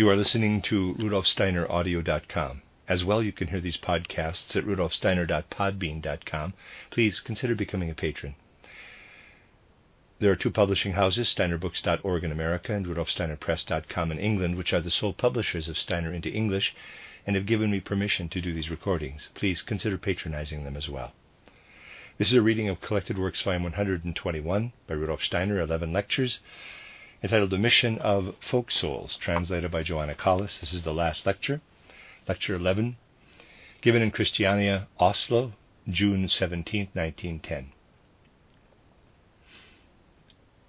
You are listening to rudolfsteineraudio.com. As well, you can hear these podcasts at rudolfsteiner.podbean.com. Please consider becoming a patron. There are two publishing houses, steinerbooks.org in America and rudolfsteinerpress.com in England, which are the sole publishers of Steiner into English and have given me permission to do these recordings. Please consider patronizing them as well. This is a reading of Collected Works, Volume 121 by Rudolf Steiner, 11 lectures, entitled The Mission of Folk Souls, translated by Joanna Collis. This is the last lecture, Lecture 11, given in Christiania, Oslo, June 17, 1910.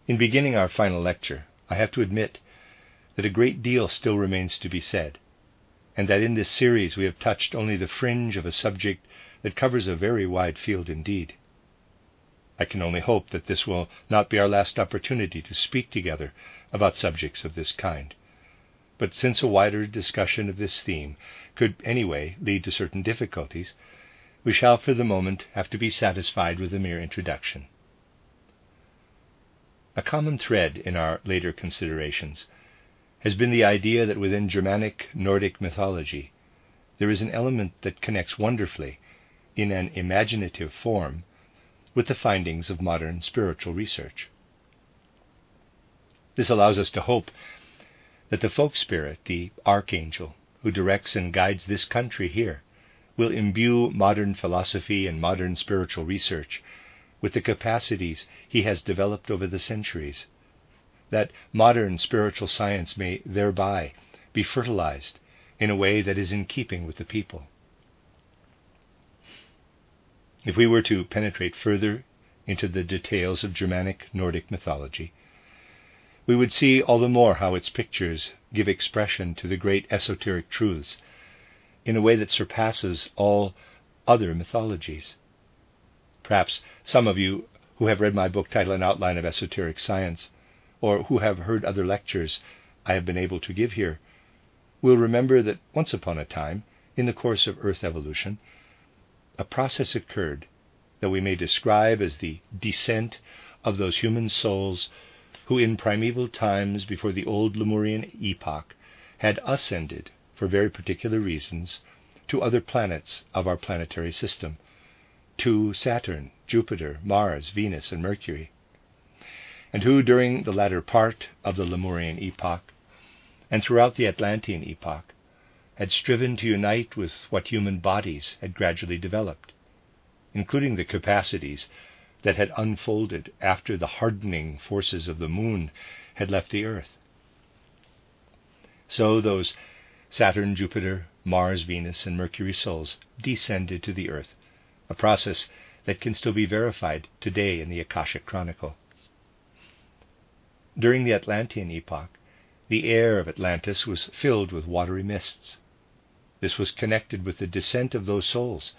In beginning our final lecture, I have to admit that a great deal still remains to be said, and that in this series we have touched only the fringe of a subject that covers a very wide field indeed. I can only hope that this will not be our last opportunity to speak together about subjects of this kind. But since a wider discussion of this theme could anyway lead to certain difficulties, we shall for the moment have to be satisfied with a mere introduction. A common thread in our later considerations has been the idea that within Germanic Nordic mythology there is an element that connects wonderfully, in an imaginative form, with the findings of modern spiritual research. This allows us to hope that the folk spirit, the archangel, who directs and guides this country here, will imbue modern philosophy and modern spiritual research with the capacities he has developed over the centuries, that modern spiritual science may thereby be fertilized in a way that is in keeping with the people. If we were to penetrate further into the details of Germanic Nordic mythology, we would see all the more how its pictures give expression to the great esoteric truths in a way that surpasses all other mythologies. Perhaps some of you who have read my book titled An Outline of Esoteric Science, or who have heard other lectures I have been able to give here, will remember that once upon a time, in the course of Earth evolution, a process occurred that we may describe as the descent of those human souls who, in primeval times before the old Lemurian epoch, had ascended, for very particular reasons, to other planets of our planetary system, to Saturn, Jupiter, Mars, Venus, and Mercury, and who, during the latter part of the Lemurian epoch, and throughout the Atlantean epoch, had striven to unite with what human bodies had gradually developed, including the capacities that had unfolded after the hardening forces of the moon had left the earth. So those Saturn, Jupiter, Mars, Venus, and Mercury souls descended to the earth, a process that can still be verified today in the Akashic Chronicle. During the Atlantean epoch, the air of Atlantis was filled with watery mists. This was connected with the descent of those souls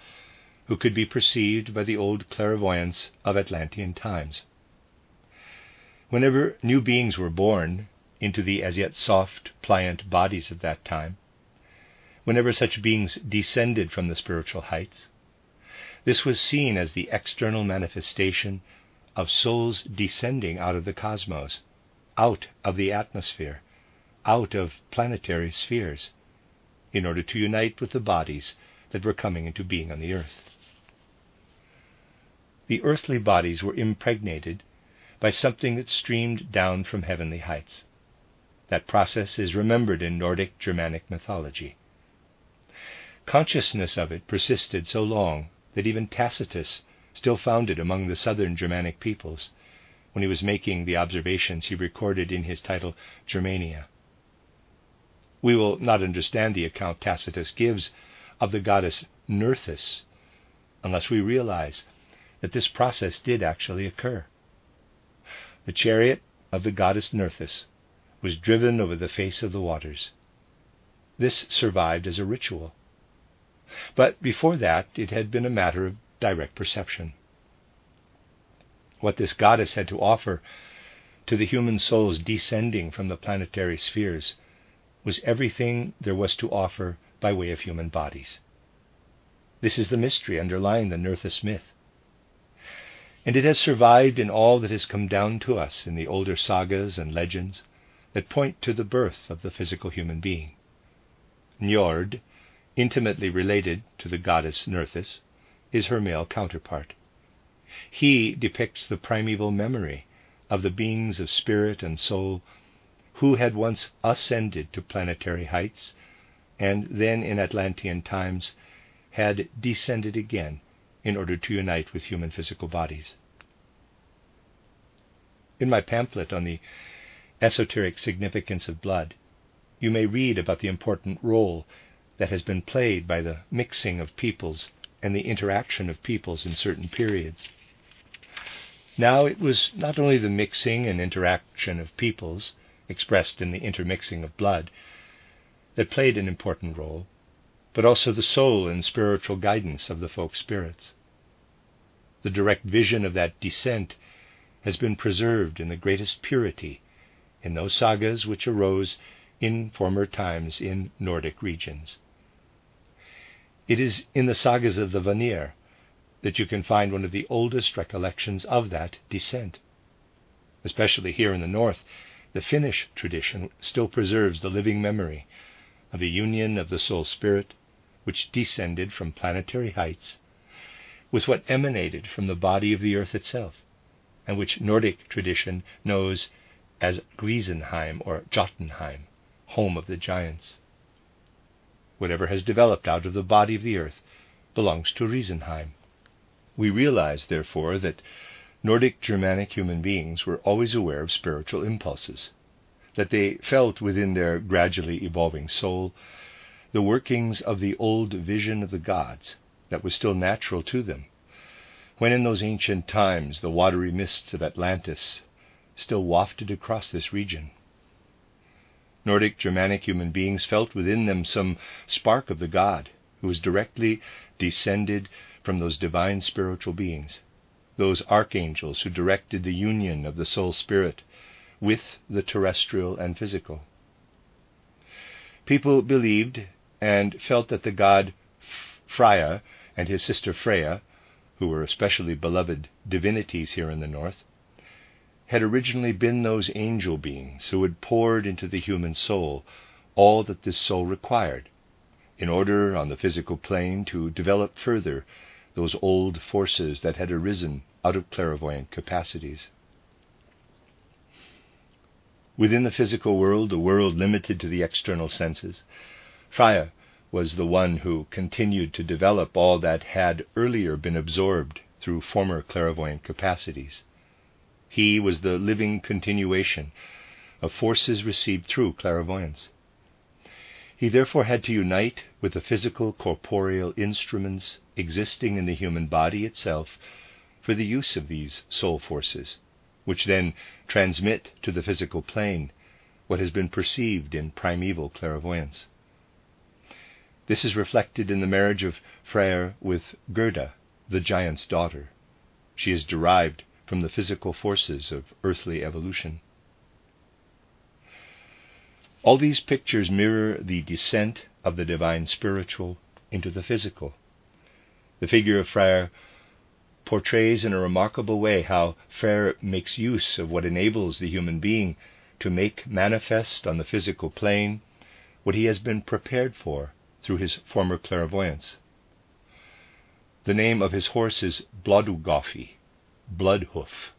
who could be perceived by the old clairvoyance of Atlantean times. Whenever new beings were born into the as yet soft, pliant bodies of that time, whenever such beings descended from the spiritual heights, this was seen as the external manifestation of souls descending out of the cosmos, out of the atmosphere, out of planetary spheres in order to unite with the bodies that were coming into being on the earth. The earthly bodies were impregnated by something that streamed down from heavenly heights. That process is remembered in Nordic Germanic mythology. Consciousness of it persisted so long that even Tacitus still found it among the southern Germanic peoples when he was making the observations he recorded in his title Germania we will not understand the account Tacitus gives of the goddess Nerthus unless we realize that this process did actually occur. The chariot of the goddess Nerthus was driven over the face of the waters. This survived as a ritual. But before that, it had been a matter of direct perception. What this goddess had to offer to the human souls descending from the planetary spheres was everything there was to offer by way of human bodies. This is the mystery underlying the Nerthus myth. And it has survived in all that has come down to us in the older sagas and legends, that point to the birth of the physical human being. Njord, intimately related to the goddess Nerthus, is her male counterpart. He depicts the primeval memory of the beings of spirit and soul who had once ascended to planetary heights and then in Atlantean times had descended again in order to unite with human physical bodies. In my pamphlet on the esoteric significance of blood, you may read about the important role that has been played by the mixing of peoples and the interaction of peoples in certain periods. Now, it was not only the mixing and interaction of peoples, expressed in the intermixing of blood, that played an important role, but also the soul and spiritual guidance of the folk spirits. The direct vision of that descent has been preserved in the greatest purity in those sagas which arose in former times in Nordic regions. It is in the sagas of the Vanir that you can find one of the oldest recollections of that descent. Especially here in the north, the Finnish tradition still preserves the living memory of a union of the soul spirit which descended from planetary heights with what emanated from the body of the earth itself, and which Nordic tradition knows as Riesenheim or Jotunheim, home of the giants. Whatever has developed out of the body of the earth belongs to Riesenheim. We realize, therefore, that Nordic Germanic human beings were always aware of spiritual impulses, that they felt within their gradually evolving soul the workings of the old vision of the gods that was still natural to them, when in those ancient times the watery mists of Atlantis still wafted across this region. Nordic Germanic human beings felt within them some spark of the God who was directly descended from those divine spiritual beings, those archangels who directed the union of the soul spirit with the terrestrial and physical. People believed and felt that the god Freyr and his sister Freya, who were especially beloved divinities here in the north, had originally been those angel beings who had poured into the human soul all that this soul required in order on the physical plane to develop further those old forces that had arisen out of clairvoyant capacities. Within the physical world, a world limited to the external senses, Freyr was the one who continued to develop all that had earlier been absorbed through former clairvoyant capacities. He was the living continuation of forces received through clairvoyance. He therefore had to unite with the physical corporeal instruments existing in the human body itself for the use of these soul forces, which then transmit to the physical plane what has been perceived in primeval clairvoyance. This is reflected in the marriage of Freyr with Gerda, the giant's daughter. She is derived from the physical forces of earthly evolution. All these pictures mirror the descent of the divine spiritual into the physical. The figure of Freyr portrays in a remarkable way how Freyr makes use of what enables the human being to make manifest on the physical plane what he has been prepared for through his former clairvoyance. The name of his horse is Blodugoffi, Bloodhoof,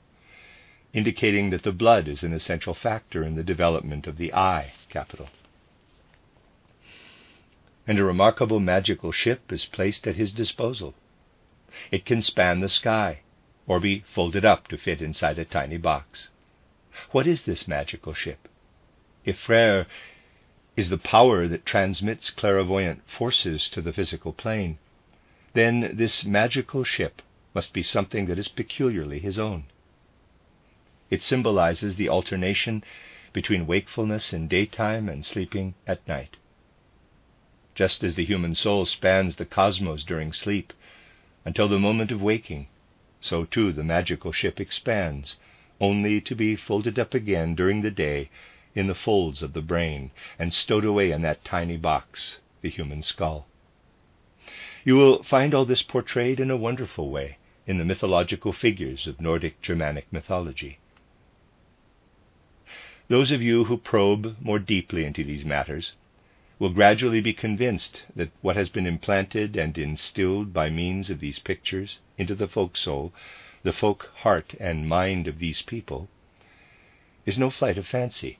indicating that the blood is an essential factor in the development of the eye capital. And a remarkable magical ship is placed at his disposal. It can span the sky or be folded up to fit inside a tiny box. What is this magical ship? If Freyr is the power that transmits clairvoyant forces to the physical plane, then this magical ship must be something that is peculiarly his own. It symbolizes the alternation between wakefulness in daytime and sleeping at night. Just as the human soul spans the cosmos during sleep until the moment of waking, so too the magical ship expands, only to be folded up again during the day in the folds of the brain and stowed away in that tiny box, the human skull. You will find all this portrayed in a wonderful way in the mythological figures of Nordic Germanic mythology. Those of you who probe more deeply into these matters will gradually be convinced that what has been implanted and instilled by means of these pictures into the folk soul, the folk heart and mind of these people, is no flight of fancy,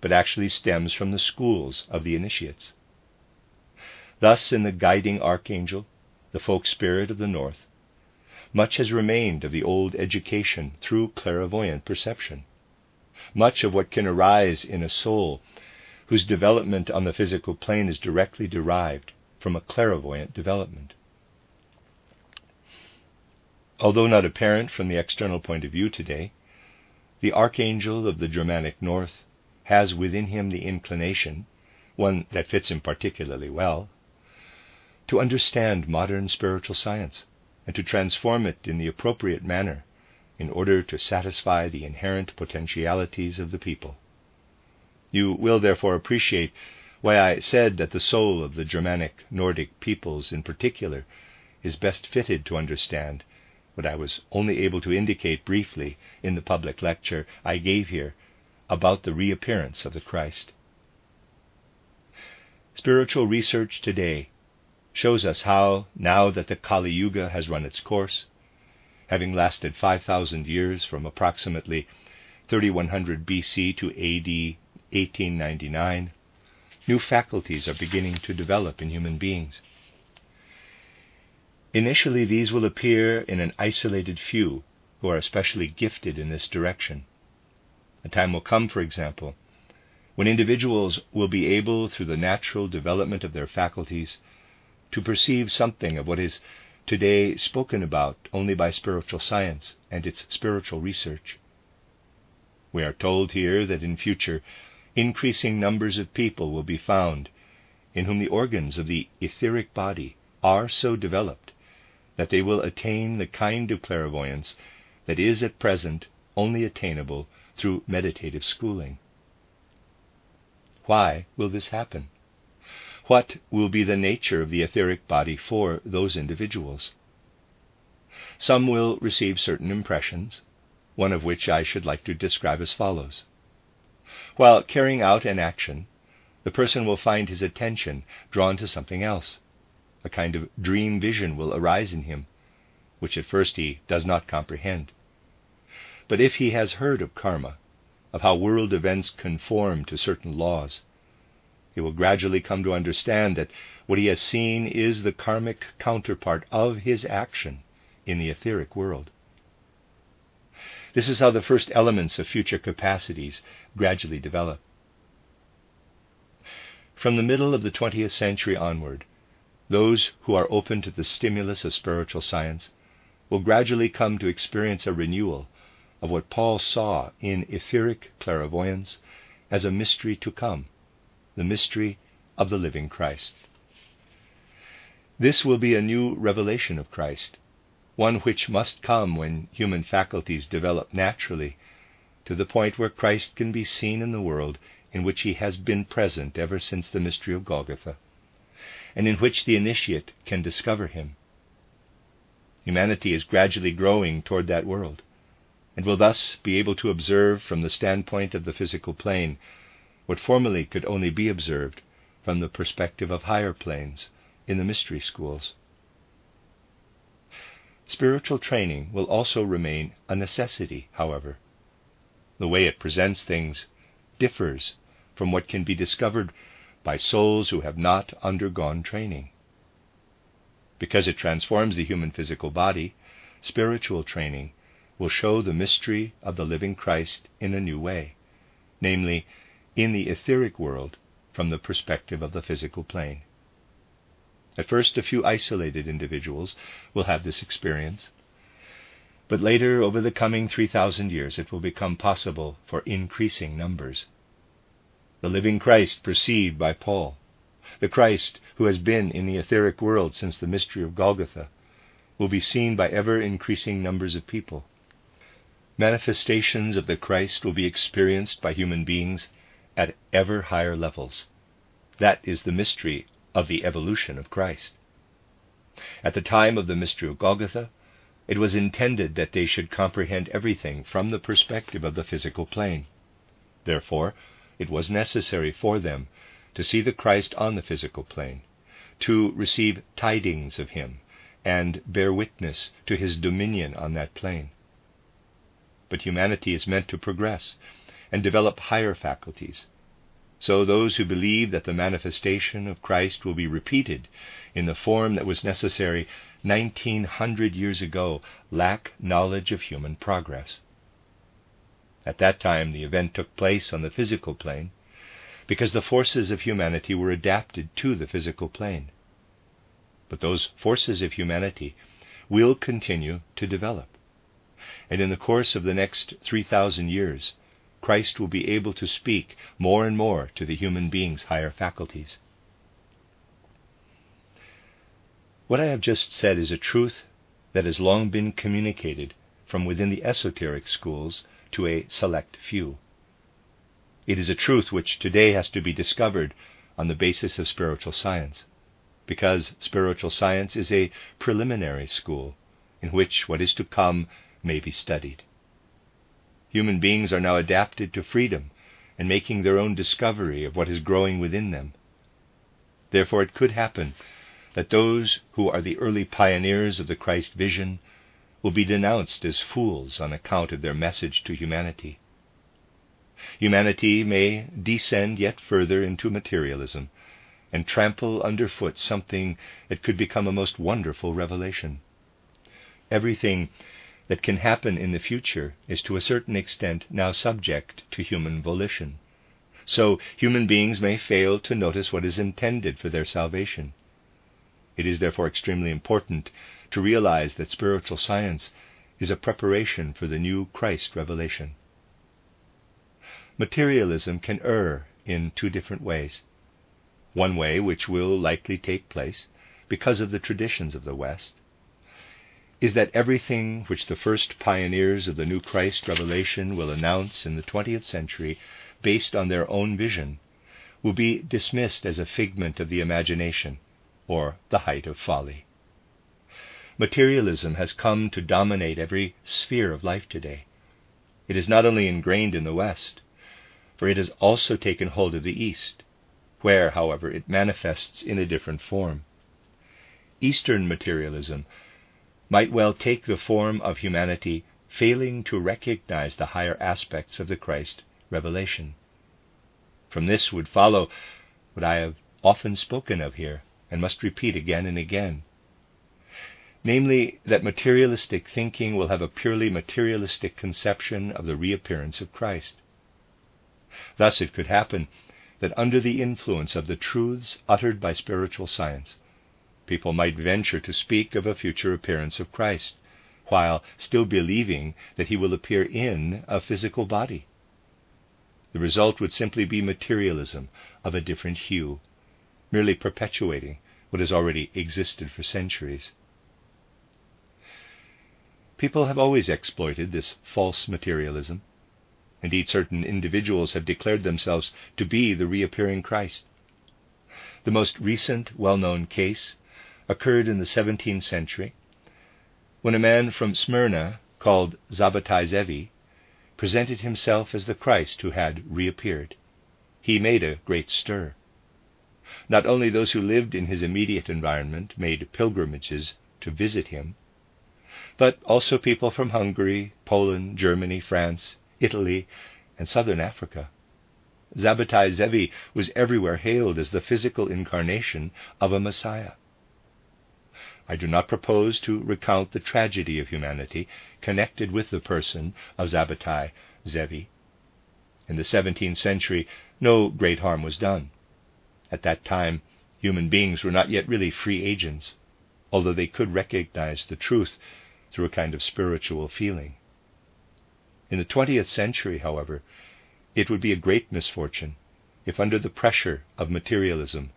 but actually stems from the schools of the initiates. Thus, in the guiding archangel, the folk spirit of the north, much has remained of the old education through clairvoyant perception. Much of what can arise in a soul whose development on the physical plane is directly derived from a clairvoyant development. Although not apparent from the external point of view today, the archangel of the Germanic North has within him the inclination, one that fits him particularly well, to understand modern spiritual science and to transform it in the appropriate manner in order to satisfy the inherent potentialities of the people. You will therefore appreciate why I said that the soul of the Germanic Nordic peoples in particular is best fitted to understand what I was only able to indicate briefly in the public lecture I gave here about the reappearance of the Christ. Spiritual research today shows us how, now that the Kali Yuga has run its course, having lasted 5,000 years from approximately 3100 BC to AD 1899, new faculties are beginning to develop in human beings. Initially, these will appear in an isolated few who are especially gifted in this direction. A time will come, for example, when individuals will be able, through the natural development of their faculties, to perceive something of what is today spoken about only by spiritual science and its spiritual research. We are told here that in future increasing numbers of people will be found in whom the organs of the etheric body are so developed that they will attain the kind of clairvoyance that is at present only attainable through meditative schooling. Why will this happen? What will be the nature of the etheric body for those individuals? Some will receive certain impressions, one of which I should like to describe as follows. While carrying out an action, the person will find his attention drawn to something else. A kind of dream vision will arise in him, which at first he does not comprehend. But if he has heard of karma, of how world events conform to certain laws, he will gradually come to understand that what he has seen is the karmic counterpart of his action in the etheric world. This is how the first elements of future capacities gradually develop. From the middle of the 20th century onward, those who are open to the stimulus of spiritual science will gradually come to experience a renewal of what Paul saw in etheric clairvoyance as a mystery to come, the mystery of the living Christ. This will be a new revelation of Christ, one which must come when human faculties develop naturally to the point where Christ can be seen in the world in which he has been present ever since the mystery of Golgotha, and in which the initiate can discover him. Humanity is gradually growing toward that world, and will thus be able to observe from the standpoint of the physical plane what formerly could only be observed from the perspective of higher planes in the mystery schools. Spiritual training will also remain a necessity, however. The way it presents things differs from what can be discovered by souls who have not undergone training. Because it transforms the human physical body, spiritual training will show the mystery of the living Christ in a new way, namely, in the etheric world from the perspective of the physical plane. At first, a few isolated individuals will have this experience, but later, over the coming 3,000 years, it will become possible for increasing numbers. The living Christ perceived by Paul, the Christ who has been in the etheric world since the mystery of Golgotha, will be seen by ever increasing numbers of people. Manifestations of the Christ will be experienced by human beings at ever higher levels. That is the mystery of the evolution of Christ. At the time of the mystery of Golgotha, it was intended that they should comprehend everything from the perspective of the physical plane. Therefore, it was necessary for them to see the Christ on the physical plane, to receive tidings of him, and bear witness to his dominion on that plane. But humanity is meant to progress and develop higher faculties. So those who believe that the manifestation of Christ will be repeated in the form that was necessary 1900 years ago lack knowledge of human progress. At that time, the event took place on the physical plane because the forces of humanity were adapted to the physical plane. But those forces of humanity will continue to develop. And in the course of the next 3,000 years, Christ will be able to speak more and more to the human being's higher faculties. What I have just said is a truth that has long been communicated from within the esoteric schools to a select few. It is a truth which today has to be discovered on the basis of spiritual science, because spiritual science is a preliminary school in which what is to come may be studied. Human beings are now adapted to freedom and making their own discovery of what is growing within them. Therefore, it could happen that those who are the early pioneers of the Christ vision will be denounced as fools on account of their message to humanity. Humanity may descend yet further into materialism and trample underfoot something that could become a most wonderful revelation. Everything that can happen in the future is to a certain extent now subject to human volition. So human beings may fail to notice what is intended for their salvation. It is therefore extremely important to realize that spiritual science is a preparation for the new Christ revelation. Materialism can err in two different ways. One way, which will likely take place because of the traditions of the West, is that everything which the first pioneers of the new Christ revelation will announce in the 20th century based on their own vision will be dismissed as a figment of the imagination or the height of folly. Materialism has come to dominate every sphere of life today. It is not only ingrained in the West, for it has also taken hold of the East, where, however, it manifests in a different form. Eastern materialism might well take the form of humanity failing to recognize the higher aspects of the Christ revelation. From this would follow what I have often spoken of here and must repeat again and again. Namely, that materialistic thinking will have a purely materialistic conception of the reappearance of Christ. Thus, it could happen that under the influence of the truths uttered by spiritual science, people might venture to speak of a future appearance of Christ, while still believing that he will appear in a physical body. The result would simply be materialism of a different hue, merely perpetuating what has already existed for centuries. People have always exploited this false materialism. Indeed, certain individuals have declared themselves to be the reappearing Christ. The most recent well known case occurred in the 17th century when a man from Smyrna called Sabbatai Zevi presented himself as the Christ who had reappeared. He made a great stir. Not only those who lived in his immediate environment made pilgrimages to visit him, but also people from Hungary, Poland, Germany, France, Italy, and southern Africa. Sabbatai Zevi was everywhere hailed as the physical incarnation of a Messiah. I do not propose to recount the tragedy of humanity connected with the person of Sabbatai Zevi. In the 17th century, no great harm was done. At that time, human beings were not yet really free agents, although they could recognize the truth through a kind of spiritual feeling. In the 20th century, however, it would be a great misfortune if, under the pressure of materialism,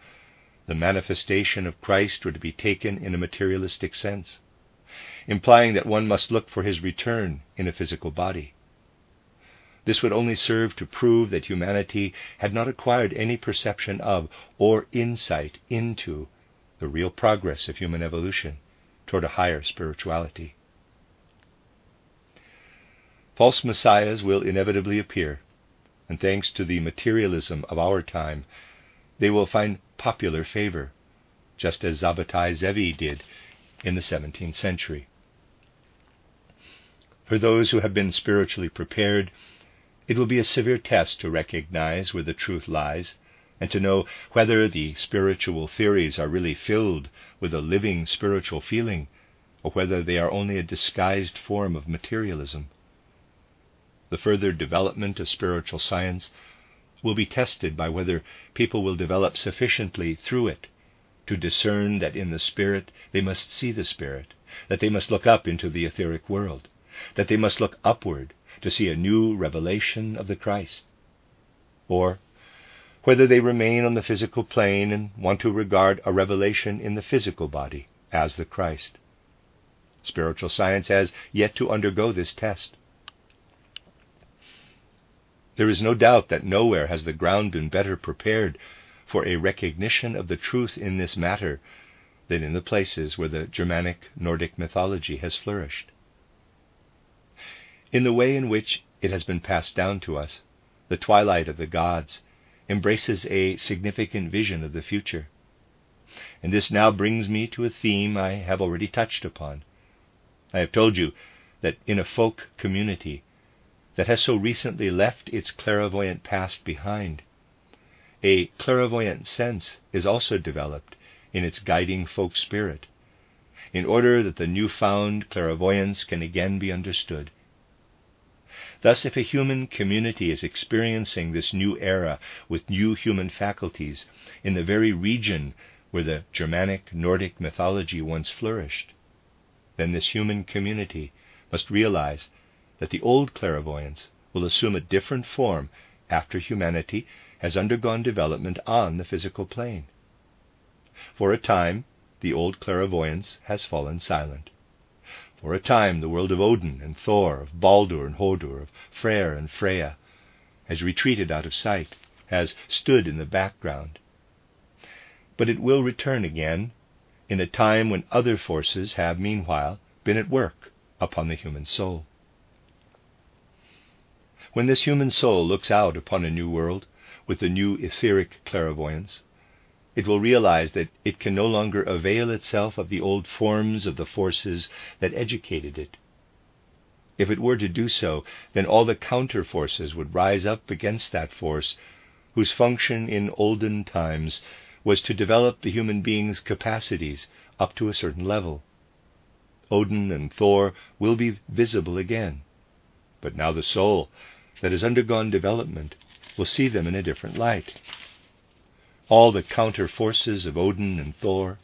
the manifestation of Christ were to be taken in a materialistic sense, implying that one must look for his return in a physical body. This would only serve to prove that humanity had not acquired any perception of or insight into the real progress of human evolution toward a higher spirituality. False messiahs will inevitably appear, and thanks to the materialism of our time, they will find popular favor, just as Sabbatai Zevi did in the 17th century. For those who have been spiritually prepared, it will be a severe test to recognize where the truth lies and to know whether the spiritual theories are really filled with a living spiritual feeling or whether they are only a disguised form of materialism. The further development of spiritual science will be tested by whether people will develop sufficiently through it to discern that in the Spirit they must see the Spirit, that they must look up into the etheric world, that they must look upward to see a new revelation of the Christ. Or whether they remain on the physical plane and want to regard a revelation in the physical body as the Christ. Spiritual science has yet to undergo this test. There is no doubt that nowhere has the ground been better prepared for a recognition of the truth in this matter than in the places where the Germanic Nordic mythology has flourished. In the way in which it has been passed down to us, the twilight of the gods embraces a significant vision of the future. And this now brings me to a theme I have already touched upon I have told you that in a folk community that has so recently left its clairvoyant past behind, a clairvoyant sense is also developed in its guiding folk spirit, in order that the new-found clairvoyance can again be understood. Thus, if a human community is experiencing this new era with new human faculties in the very region where the Germanic Nordic mythology once flourished, then this human community must realize that the old clairvoyance will assume a different form after humanity has undergone development on the physical plane. For a time, the old clairvoyance has fallen silent. For a time, the world of Odin and Thor, of Baldur and Hodur, of Freyr and Freya, has retreated out of sight, has stood in the background. But it will return again in a time when other forces have meanwhile been at work upon the human soul. When this human soul looks out upon a new world with a new etheric clairvoyance, it will realize that it can no longer avail itself of the old forms of the forces that educated it. If it were to do so, then all the counter forces would rise up against that force whose function in olden times was to develop the human being's capacities up to a certain level. Odin and Thor will be visible again, but now the soul that has undergone development will see them in a different light. All the counter forces of Odin and Thor,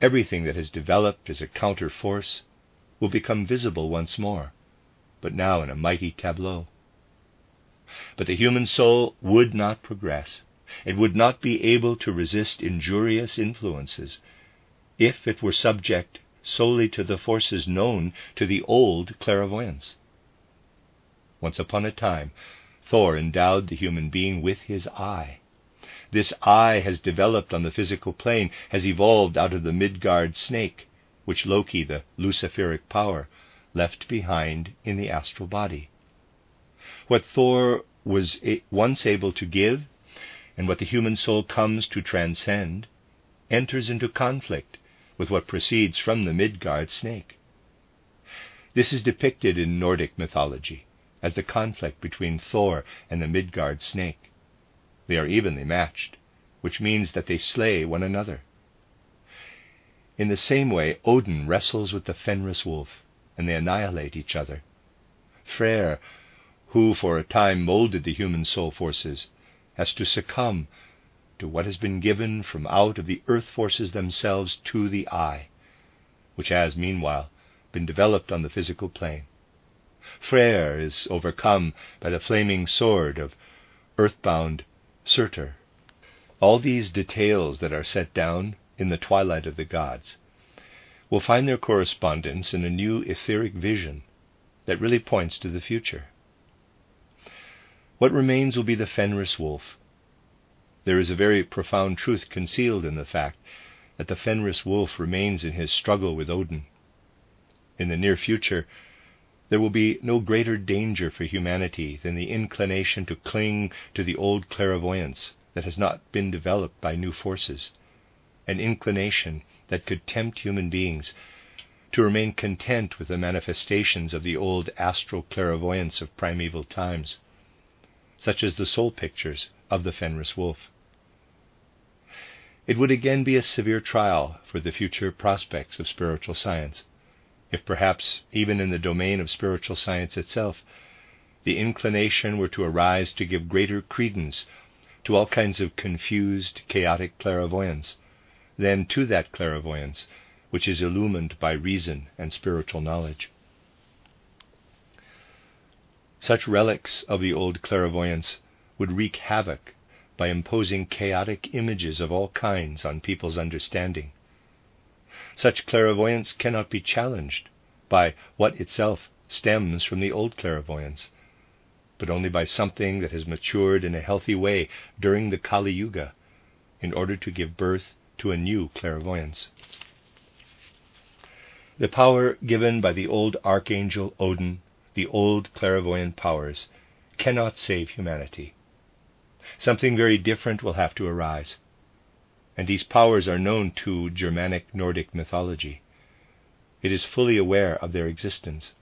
everything that has developed as a counter force, will become visible once more, but now in a mighty tableau. But the human soul would not progress it would not be able to resist injurious influences if it were subject solely to the forces known to the old clairvoyance. Once upon a time, Thor endowed the human being with his eye. This eye has developed on the physical plane, has evolved out of the Midgard snake, which Loki, the Luciferic power, left behind in the astral body. What Thor was once able to give and what the human soul comes to transcend enters into conflict with what proceeds from the Midgard snake. This is depicted in Nordic mythology as the conflict between Thor and the Midgard snake. They are evenly matched, which means that they slay one another. In the same way, Odin wrestles with the Fenris wolf, and they annihilate each other. Freyr, who for a time molded the human soul forces, has to succumb to what has been given from out of the earth forces themselves to the eye, which has, meanwhile, been developed on the physical plane. Freyr is overcome by the flaming sword of earthbound Surtur. All these details that are set down in the twilight of the gods will find their correspondence in a new etheric vision that really points to the future. What remains will be the Fenris wolf. There is a very profound truth concealed in the fact that the Fenris wolf remains in his struggle with Odin. In the near future, there will be no greater danger for humanity than the inclination to cling to the old clairvoyance that has not been developed by new forces, an inclination that could tempt human beings to remain content with the manifestations of the old astral clairvoyance of primeval times, such as the soul pictures of the Fenris wolf. It would again be a severe trial for the future prospects of spiritual science if perhaps even in the domain of spiritual science itself, the inclination were to arise to give greater credence to all kinds of confused, chaotic clairvoyance than to that clairvoyance which is illumined by reason and spiritual knowledge. Such relics of the old clairvoyance would wreak havoc by imposing chaotic images of all kinds on people's understanding such clairvoyance cannot be challenged by what itself stems from the old clairvoyance, but only by something that has matured in a healthy way during the Kali Yuga in order to give birth to a new clairvoyance. The power given by the old archangel Odin, the old clairvoyant powers, cannot save humanity. Something very different will have to arise and these powers are known to Germanic Nordic mythology. It is fully aware of their existence.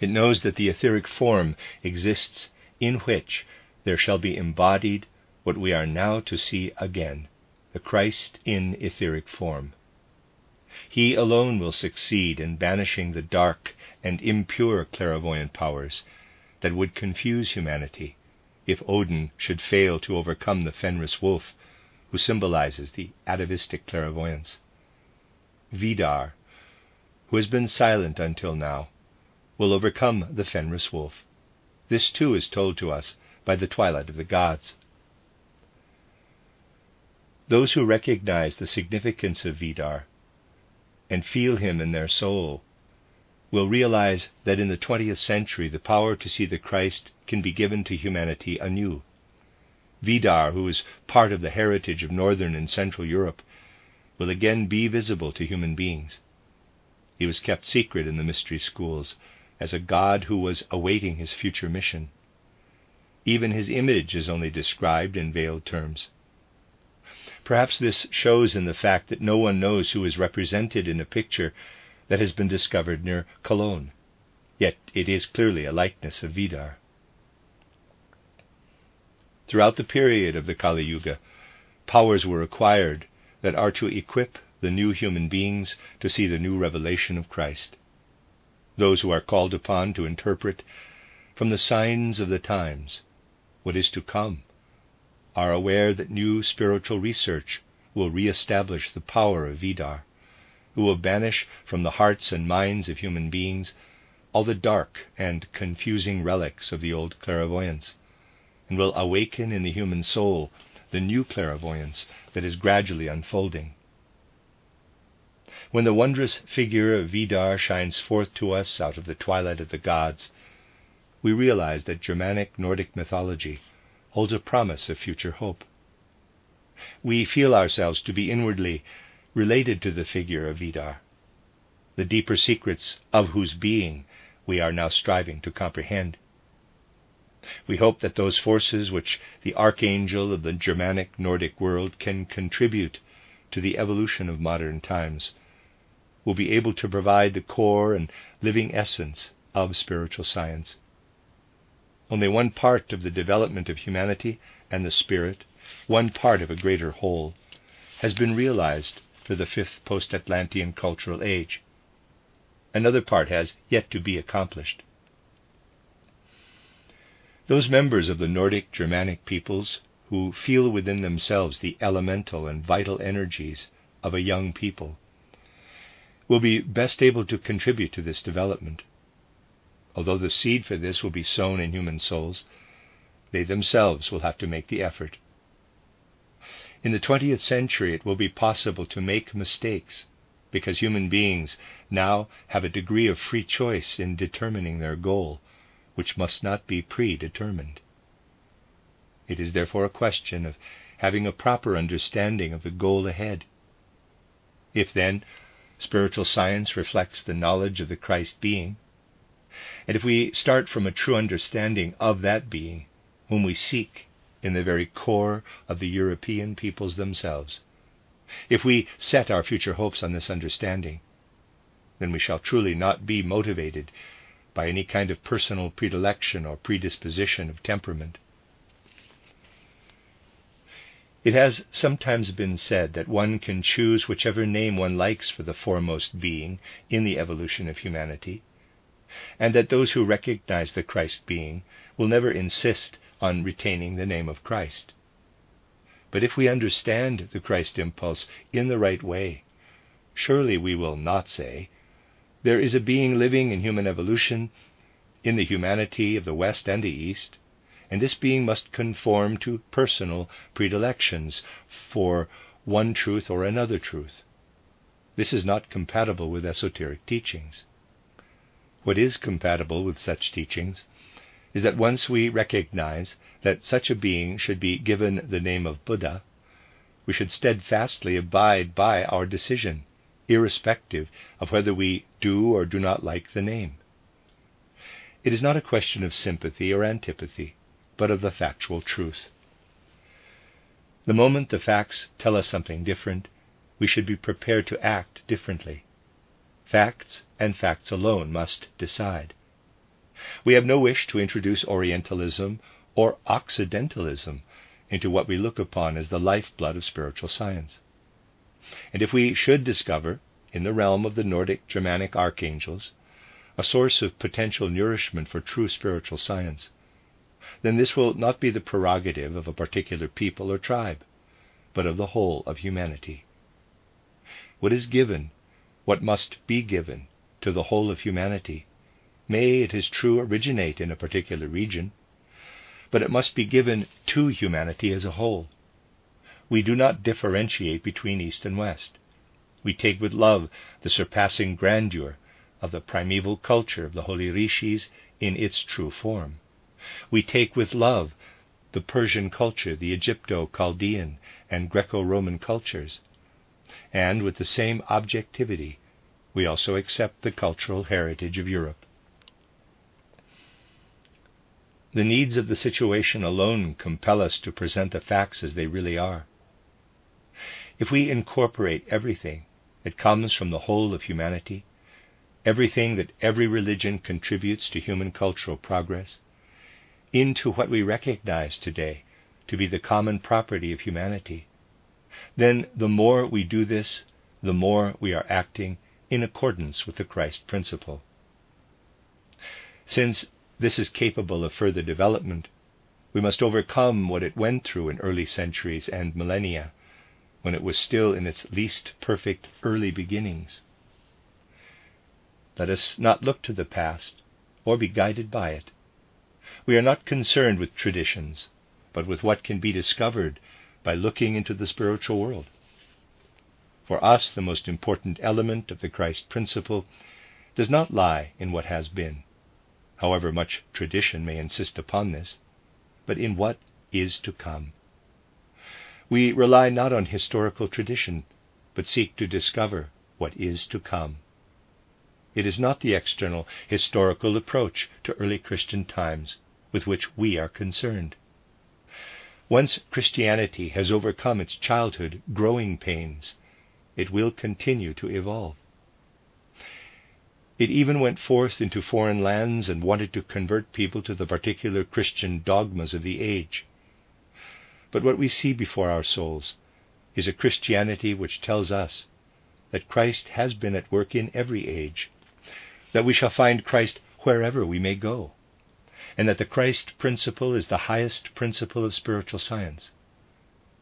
It knows that the etheric form exists in which there shall be embodied what we are now to see again the Christ in etheric form. He alone will succeed in banishing the dark and impure clairvoyant powers that would confuse humanity if Odin should fail to overcome the Fenris wolf who symbolizes the atavistic clairvoyance. Vidar, who has been silent until now, will overcome the Fenris wolf. This too is told to us by the twilight of the gods. Those who recognize the significance of Vidar and feel him in their soul will realize that in the 20th century the power to see the Christ can be given to humanity anew. Vidar, who is part of the heritage of Northern and Central Europe, will again be visible to human beings. He was kept secret in the mystery schools as a god who was awaiting his future mission. Even his image is only described in veiled terms. Perhaps this shows in the fact that no one knows who is represented in a picture that has been discovered near Cologne, yet it is clearly a likeness of Vidar. Throughout the period of the Kali Yuga, powers were acquired that are to equip the new human beings to see the new revelation of Christ. Those who are called upon to interpret from the signs of the times what is to come are aware that new spiritual research will re-establish the power of Vidar, who will banish from the hearts and minds of human beings all the dark and confusing relics of the old clairvoyance and will awaken in the human soul the new clairvoyance that is gradually unfolding. When the wondrous figure of Vidar shines forth to us out of the twilight of the gods, we realize that Germanic Nordic mythology holds a promise of future hope. We feel ourselves to be inwardly related to the figure of Vidar, the deeper secrets of whose being we are now striving to comprehend. We hope that those forces which the archangel of the Germanic Nordic world can contribute to the evolution of modern times will be able to provide the core and living essence of spiritual science. Only one part of the development of humanity and the spirit, one part of a greater whole, has been realized for the fifth post Atlantean cultural age. Another part has yet to be accomplished. Those members of the Nordic Germanic peoples who feel within themselves the elemental and vital energies of a young people will be best able to contribute to this development. Although the seed for this will be sown in human souls, they themselves will have to make the effort. In the 20th century, it will be possible to make mistakes because human beings now have a degree of free choice in determining their goal which must not be predetermined. It is therefore a question of having a proper understanding of the goal ahead. If then spiritual science reflects the knowledge of the Christ being. And if we start from a true understanding of that being, whom we seek in the very core of the European peoples themselves, if we set our future hopes on this understanding, then we shall truly not be motivated by any kind of personal predilection or predisposition of temperament. It has sometimes been said that one can choose whichever name one likes for the foremost being in the evolution of humanity, and that those who recognize the Christ being will never insist on retaining the name of Christ. But if we understand the Christ impulse in the right way, surely we will not say, There is a being living in human evolution, in the humanity of the West and the East, and this being must conform to personal predilections for one truth or another truth. This is not compatible with esoteric teachings. What is compatible with such teachings is that once we recognize that such a being should be given the name of Buddha, we should steadfastly abide by our decision, irrespective of whether we do or do not like the name. It is not a question of sympathy or antipathy, but of the factual truth. The moment the facts tell us something different, we should be prepared to act differently. Facts and facts alone must decide. We have no wish to introduce Orientalism or Occidentalism into what we look upon as the lifeblood of spiritual science. And if we should discover, in the realm of the Nordic Germanic archangels, a source of potential nourishment for true spiritual science, then this will not be the prerogative of a particular people or tribe, but of the whole of humanity. What is given, what must be given, to the whole of humanity may, it is true, originate in a particular region, but it must be given to humanity as a whole. We do not differentiate between East and West. We take with love the surpassing grandeur of the primeval culture of the holy rishis in its true form. We take with love the Persian culture, the Egypto Chaldean, and Greco Roman cultures. And with the same objectivity, we also accept the cultural heritage of Europe. The needs of the situation alone compel us to present the facts as they really are. If we incorporate everything that comes from the whole of humanity, everything that every religion contributes to human cultural progress, into what we recognize today to be the common property of humanity, then the more we do this, the more we are acting in accordance with the Christ principle. Since this is capable of further development, we must overcome what it went through in early centuries and millennia, when it was still in its least perfect early beginnings. Let us not look to the past or be guided by it. We are not concerned with traditions, but with what can be discovered by looking into the spiritual world. For us, the most important element of the Christ principle does not lie in what has been, however much tradition may insist upon this, but in what is to come. We rely not on historical tradition, but seek to discover what is to come. It is not the external historical approach to early Christian times with which we are concerned. Once Christianity has overcome its childhood growing pains, it will continue to evolve. It even went forth into foreign lands and wanted to convert people to the particular Christian dogmas of the age. But what we see before our souls is a Christianity which tells us that Christ has been at work in every age, that we shall find Christ wherever we may go, and that the Christ principle is the highest principle of spiritual science.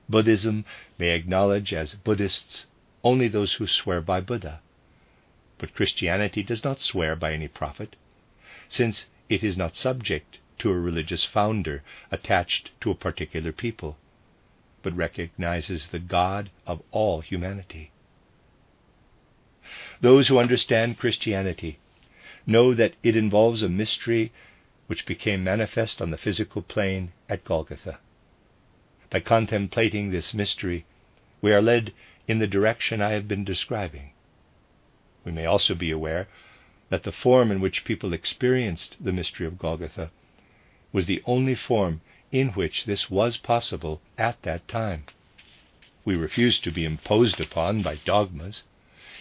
Buddhism may acknowledge as Buddhists only those who swear by Buddha. But Christianity does not swear by any prophet, since it is not subject to a religious founder attached to a particular people, but recognizes the God of all humanity. Those who understand Christianity know that it involves a mystery which became manifest on the physical plane at Golgotha. By contemplating this mystery, we are led in the direction I have been describing We may also be aware that the form in which people experienced the mystery of Golgotha was the only form in which this was possible at that time. We refuse to be imposed upon by dogmas,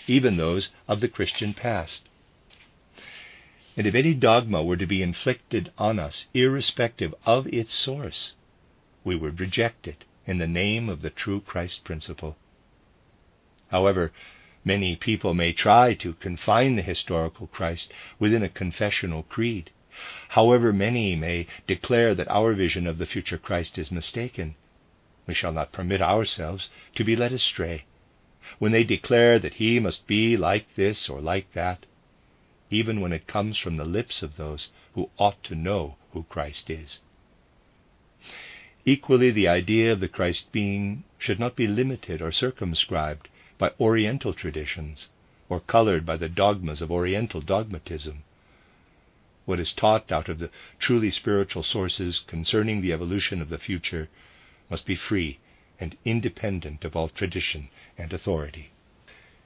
even those of the Christian past. And if any dogma were to be inflicted on us, irrespective of its source, we would reject it in the name of the true Christ principle. However, many people may try to confine the historical Christ within a confessional creed. However, many may declare that our vision of the future Christ is mistaken. We shall not permit ourselves to be led astray when they declare that he must be like this or like that, even when it comes from the lips of those who ought to know who Christ is. Equally, the idea of the Christ being should not be limited or circumscribed by Oriental traditions or colored by the dogmas of Oriental dogmatism. What is taught out of the truly spiritual sources concerning the evolution of the future must be free and independent of all tradition and authority.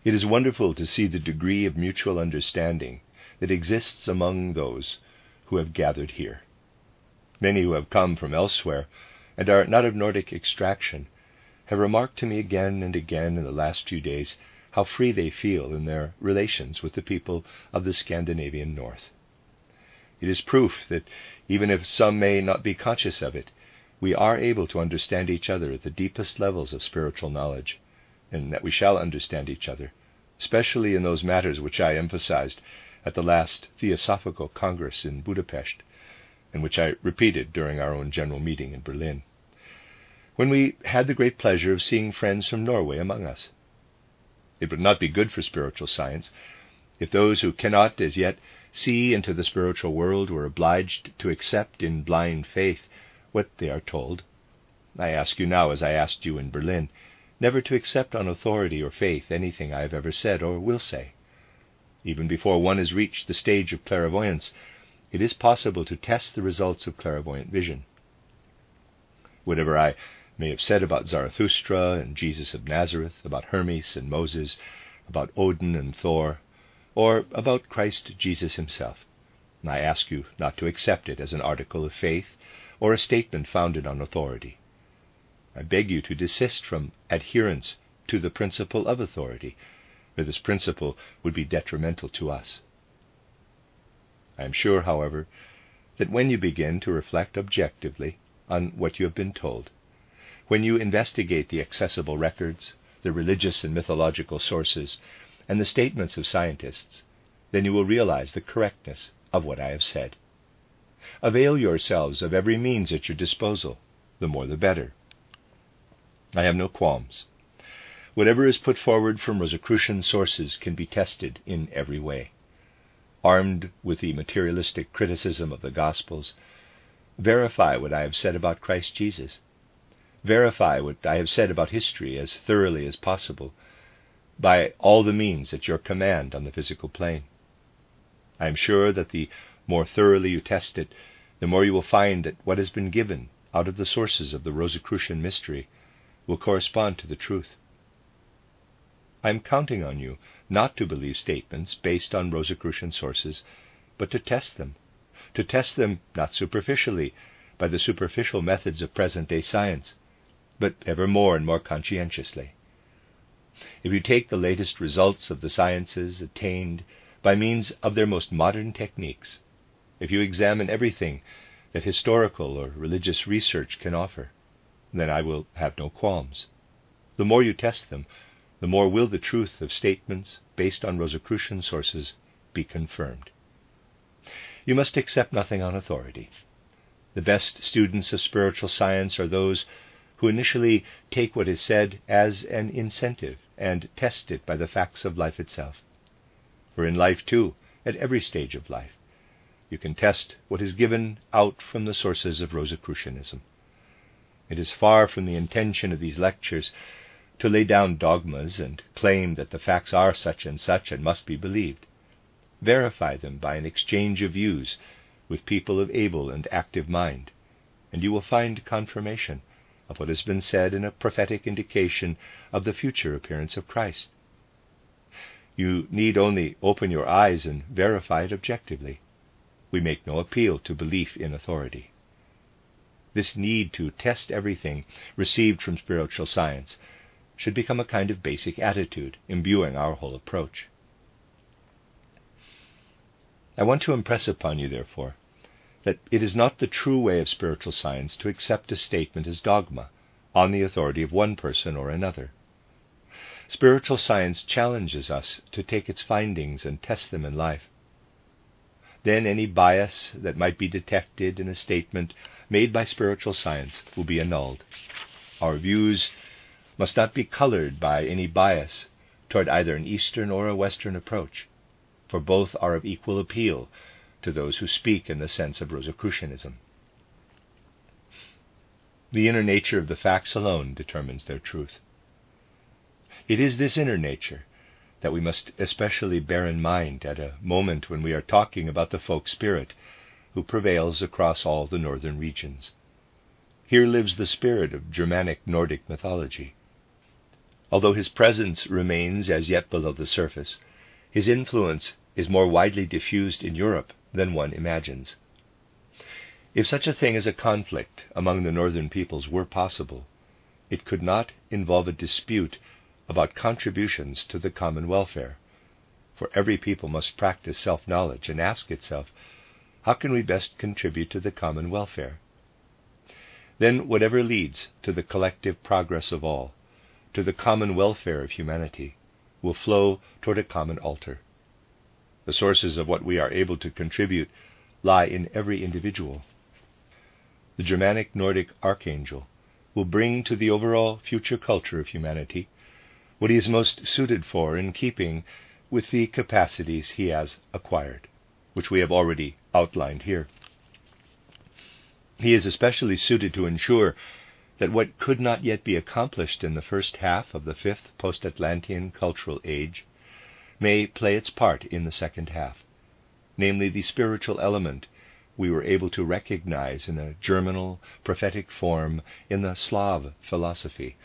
It is wonderful to see the degree of mutual understanding that exists among those who have gathered here. Many who have come from elsewhere and are not of Nordic extraction have remarked to me again and again in the last few days how free they feel in their relations with the people of the Scandinavian North. It is proof that even if some may not be conscious of it, we are able to understand each other at the deepest levels of spiritual knowledge, and that we shall understand each other, especially in those matters which I emphasized at the last Theosophical Congress in Budapest, and which I repeated during our own general meeting in Berlin, when we had the great pleasure of seeing friends from Norway among us. It would not be good for spiritual science if those who cannot as yet see into the spiritual world were obliged to accept in blind faith what they are told. I ask you now, as I asked you in Berlin, never to accept on authority or faith anything I have ever said or will say. Even before one has reached the stage of clairvoyance, it is possible to test the results of clairvoyant vision. Whatever I may have said about Zarathustra and Jesus of Nazareth, about Hermes and Moses, about Odin and Thor, or about Christ Jesus himself, I ask you not to accept it as an article of faith or a statement founded on authority. I beg you to desist from adherence to the principle of authority, for this principle would be detrimental to us. I am sure, however, that when you begin to reflect objectively on what you have been told, when you investigate the accessible records, the religious and mythological sources, and the statements of scientists, then you will realize the correctness of what I have said. Avail yourselves of every means at your disposal, the more the better. I have no qualms. Whatever is put forward from Rosicrucian sources can be tested in every way. Armed with the materialistic criticism of the Gospels, verify what I have said about Christ Jesus. Verify what I have said about history as thoroughly as possible by all the means at your command on the physical plane. I am sure that the more thoroughly you test it, the more you will find that what has been given out of the sources of the Rosicrucian mystery will correspond to the truth. I am counting on you not to believe statements based on Rosicrucian sources, but to test them, to test them not superficially by the superficial methods of present day science, but ever more and more conscientiously. If you take the latest results of the sciences attained by means of their most modern techniques, if you examine everything that historical or religious research can offer, then I will have no qualms. The more you test them, the more will the truth of statements based on Rosicrucian sources be confirmed. You must accept nothing on authority. The best students of spiritual science are those who initially take what is said as an incentive and test it by the facts of life itself. For in life, too, at every stage of life, you can test what is given out from the sources of Rosicrucianism. It is far from the intention of these lectures to lay down dogmas and claim that the facts are such and such and must be believed. Verify them by an exchange of views with people of able and active mind, and you will find confirmation of what has been said in a prophetic indication of the future appearance of Christ. You need only open your eyes and verify it objectively. We make no appeal to belief in authority. This need to test everything received from spiritual science should become a kind of basic attitude imbuing our whole approach. I want to impress upon you, therefore, that it is not the true way of spiritual science to accept a statement as dogma on the authority of one person or another. Spiritual science challenges us to take its findings and test them in life. Then any bias that might be detected in a statement made by spiritual science will be annulled. Our views must not be colored by any bias toward either an Eastern or a Western approach, for both are of equal appeal to those who speak in the sense of Rosicrucianism. The inner nature of the facts alone determines their truth. It is this inner nature that we must especially bear in mind at a moment when we are talking about the folk spirit who prevails across all the northern regions. Here lives the spirit of Germanic Nordic mythology. Although his presence remains as yet below the surface, his influence is more widely diffused in Europe than one imagines. If such a thing as a conflict among the northern peoples were possible, it could not involve a dispute about contributions to the common welfare. For every people must practice self knowledge and ask itself, how can we best contribute to the common welfare? Then, whatever leads to the collective progress of all, to the common welfare of humanity, will flow toward a common altar. The sources of what we are able to contribute lie in every individual. The Germanic Nordic archangel will bring to the overall future culture of humanity what he is most suited for in keeping with the capacities he has acquired, which we have already outlined here. He is especially suited to ensure that what could not yet be accomplished in the first half of the fifth post Atlantean cultural age may play its part in the second half, namely the spiritual element we were able to recognize in a germinal, prophetic form in the Slav philosophy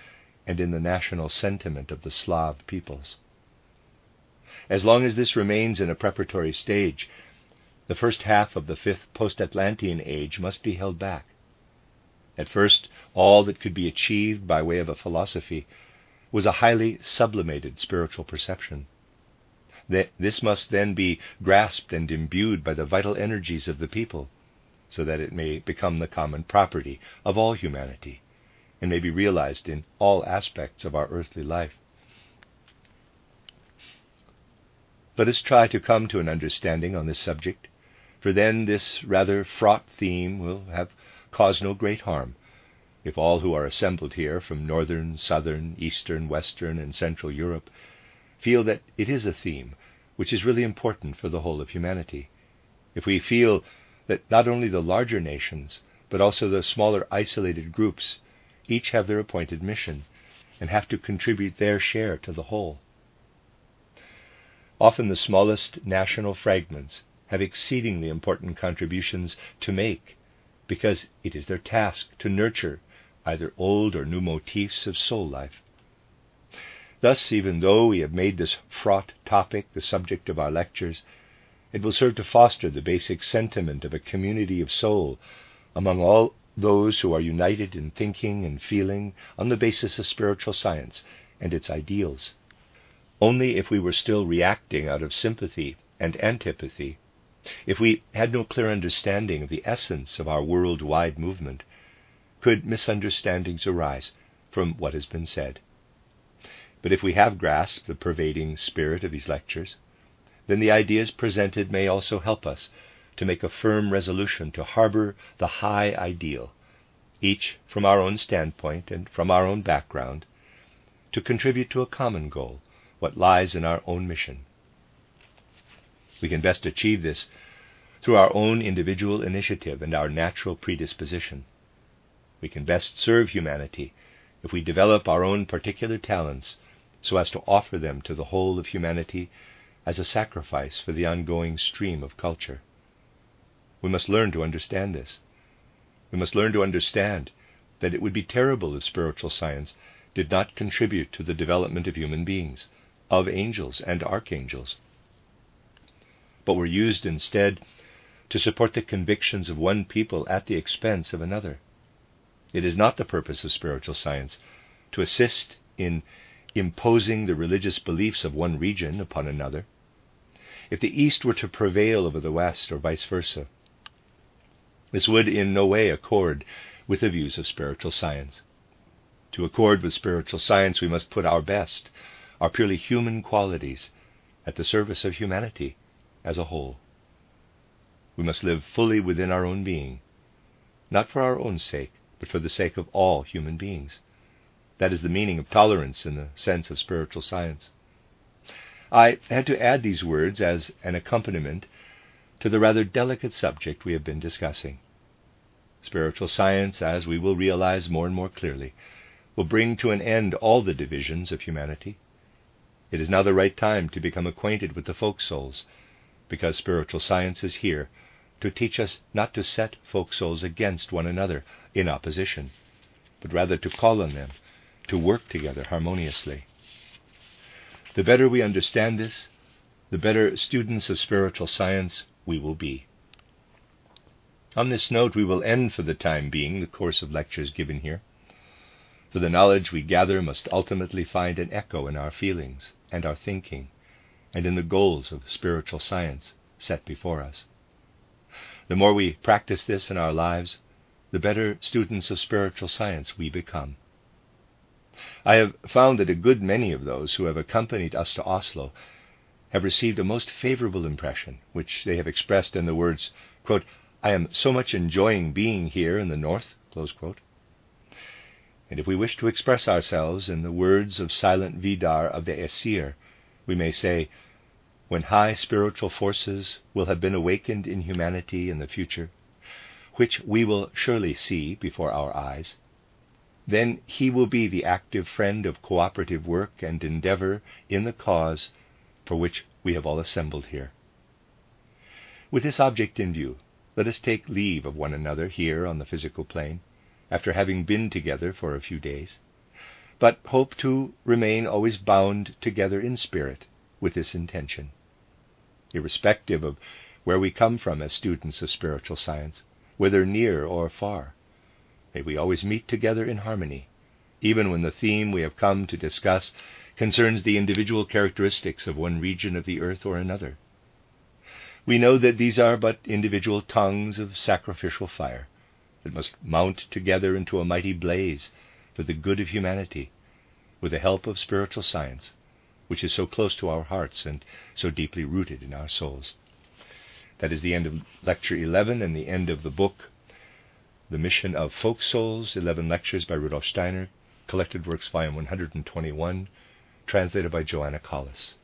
and in the national sentiment of the Slav peoples. As long as this remains in a preparatory stage, the first half of the fifth post Atlantean age must be held back. At first, all that could be achieved by way of a philosophy was a highly sublimated spiritual perception. This must then be grasped and imbued by the vital energies of the people, so that it may become the common property of all humanity and may be realized in all aspects of our earthly life. Let us try to come to an understanding on this subject, for then this rather fraught theme will have caused no great harm if all who are assembled here from northern, southern, eastern, western, and central Europe feel that it is a theme which is really important for the whole of humanity. If we feel that not only the larger nations, but also the smaller isolated groups each have their appointed mission and have to contribute their share to the whole. Often the smallest national fragments have exceedingly important contributions to make because it is their task to nurture either old or new motifs of soul life. Thus, even though we have made this fraught topic the subject of our lectures, it will serve to foster the basic sentiment of a community of soul among all those who are united in thinking and feeling on the basis of spiritual science and its ideals. Only if we were still reacting out of sympathy and antipathy, if we had no clear understanding of the essence of our worldwide movement, could misunderstandings arise from what has been said. But if we have grasped the pervading spirit of these lectures, then the ideas presented may also help us to make a firm resolution to harbor the high ideal, each from our own standpoint and from our own background, to contribute to a common goal, what lies in our own mission. We can best achieve this through our own individual initiative and our natural predisposition. We can best serve humanity if we develop our own particular talents so as to offer them to the whole of humanity as a sacrifice for the ongoing stream of culture. We must learn to understand this. We must learn to understand that it would be terrible if spiritual science did not contribute to the development of human beings of angels and archangels, but were used instead to support the convictions of one people at the expense of another. It is not the purpose of spiritual science to assist in imposing the religious beliefs of one region upon another. If the East were to prevail over the West, or vice versa, this would in no way accord with the views of spiritual science. To accord with spiritual science, we must put our best, our purely human qualities, at the service of humanity as a whole. We must live fully within our own being, not for our own sake, but for the sake of all human beings. That is the meaning of tolerance in the sense of spiritual science. I had to add these words as an accompaniment to the rather delicate subject we have been discussing. Spiritual science, as we will realize more and more clearly, will bring to an end all the divisions of humanity. It is now the right time to become acquainted with the folk souls, because spiritual science is here to teach us not to set folk souls against one another in opposition, but rather to call on them to work together harmoniously. The better we understand this, the better students of spiritual science we will be. On this note, we will end for the time being the course of lectures given here, for the knowledge we gather must ultimately find an echo in our feelings and our thinking, and in the goals of spiritual science set before us. The more we practice this in our lives, the better students of spiritual science we become. I have found that a good many of those who have accompanied us to Oslo have received a most favorable impression, which they have expressed in the words, quote, I am so much enjoying being here in the North. And if we wish to express ourselves in the words of silent Vidar of the Aesir, we may say, when high spiritual forces will have been awakened in humanity in the future, which we will surely see before our eyes, then he will be the active friend of cooperative work and endeavor in the cause for which we have all assembled here. With this object in view, let us take leave of one another here on the physical plane, after having been together for a few days, but hope to remain always bound together in spirit with this intention. Irrespective of where we come from as students of spiritual science, whether near or far, may we always meet together in harmony, even when the theme we have come to discuss concerns the individual characteristics of one region of the earth or another. We know that these are but individual tongues of sacrificial fire that must mount together into a mighty blaze for the good of humanity, with the help of spiritual science, which is so close to our hearts and so deeply rooted in our souls. That is the end of Lecture 11 and the end of the book, The Mission of Folk Souls, 11 Lectures by Rudolf Steiner, Collected Works, Volume 121, translated by Joanna Collis.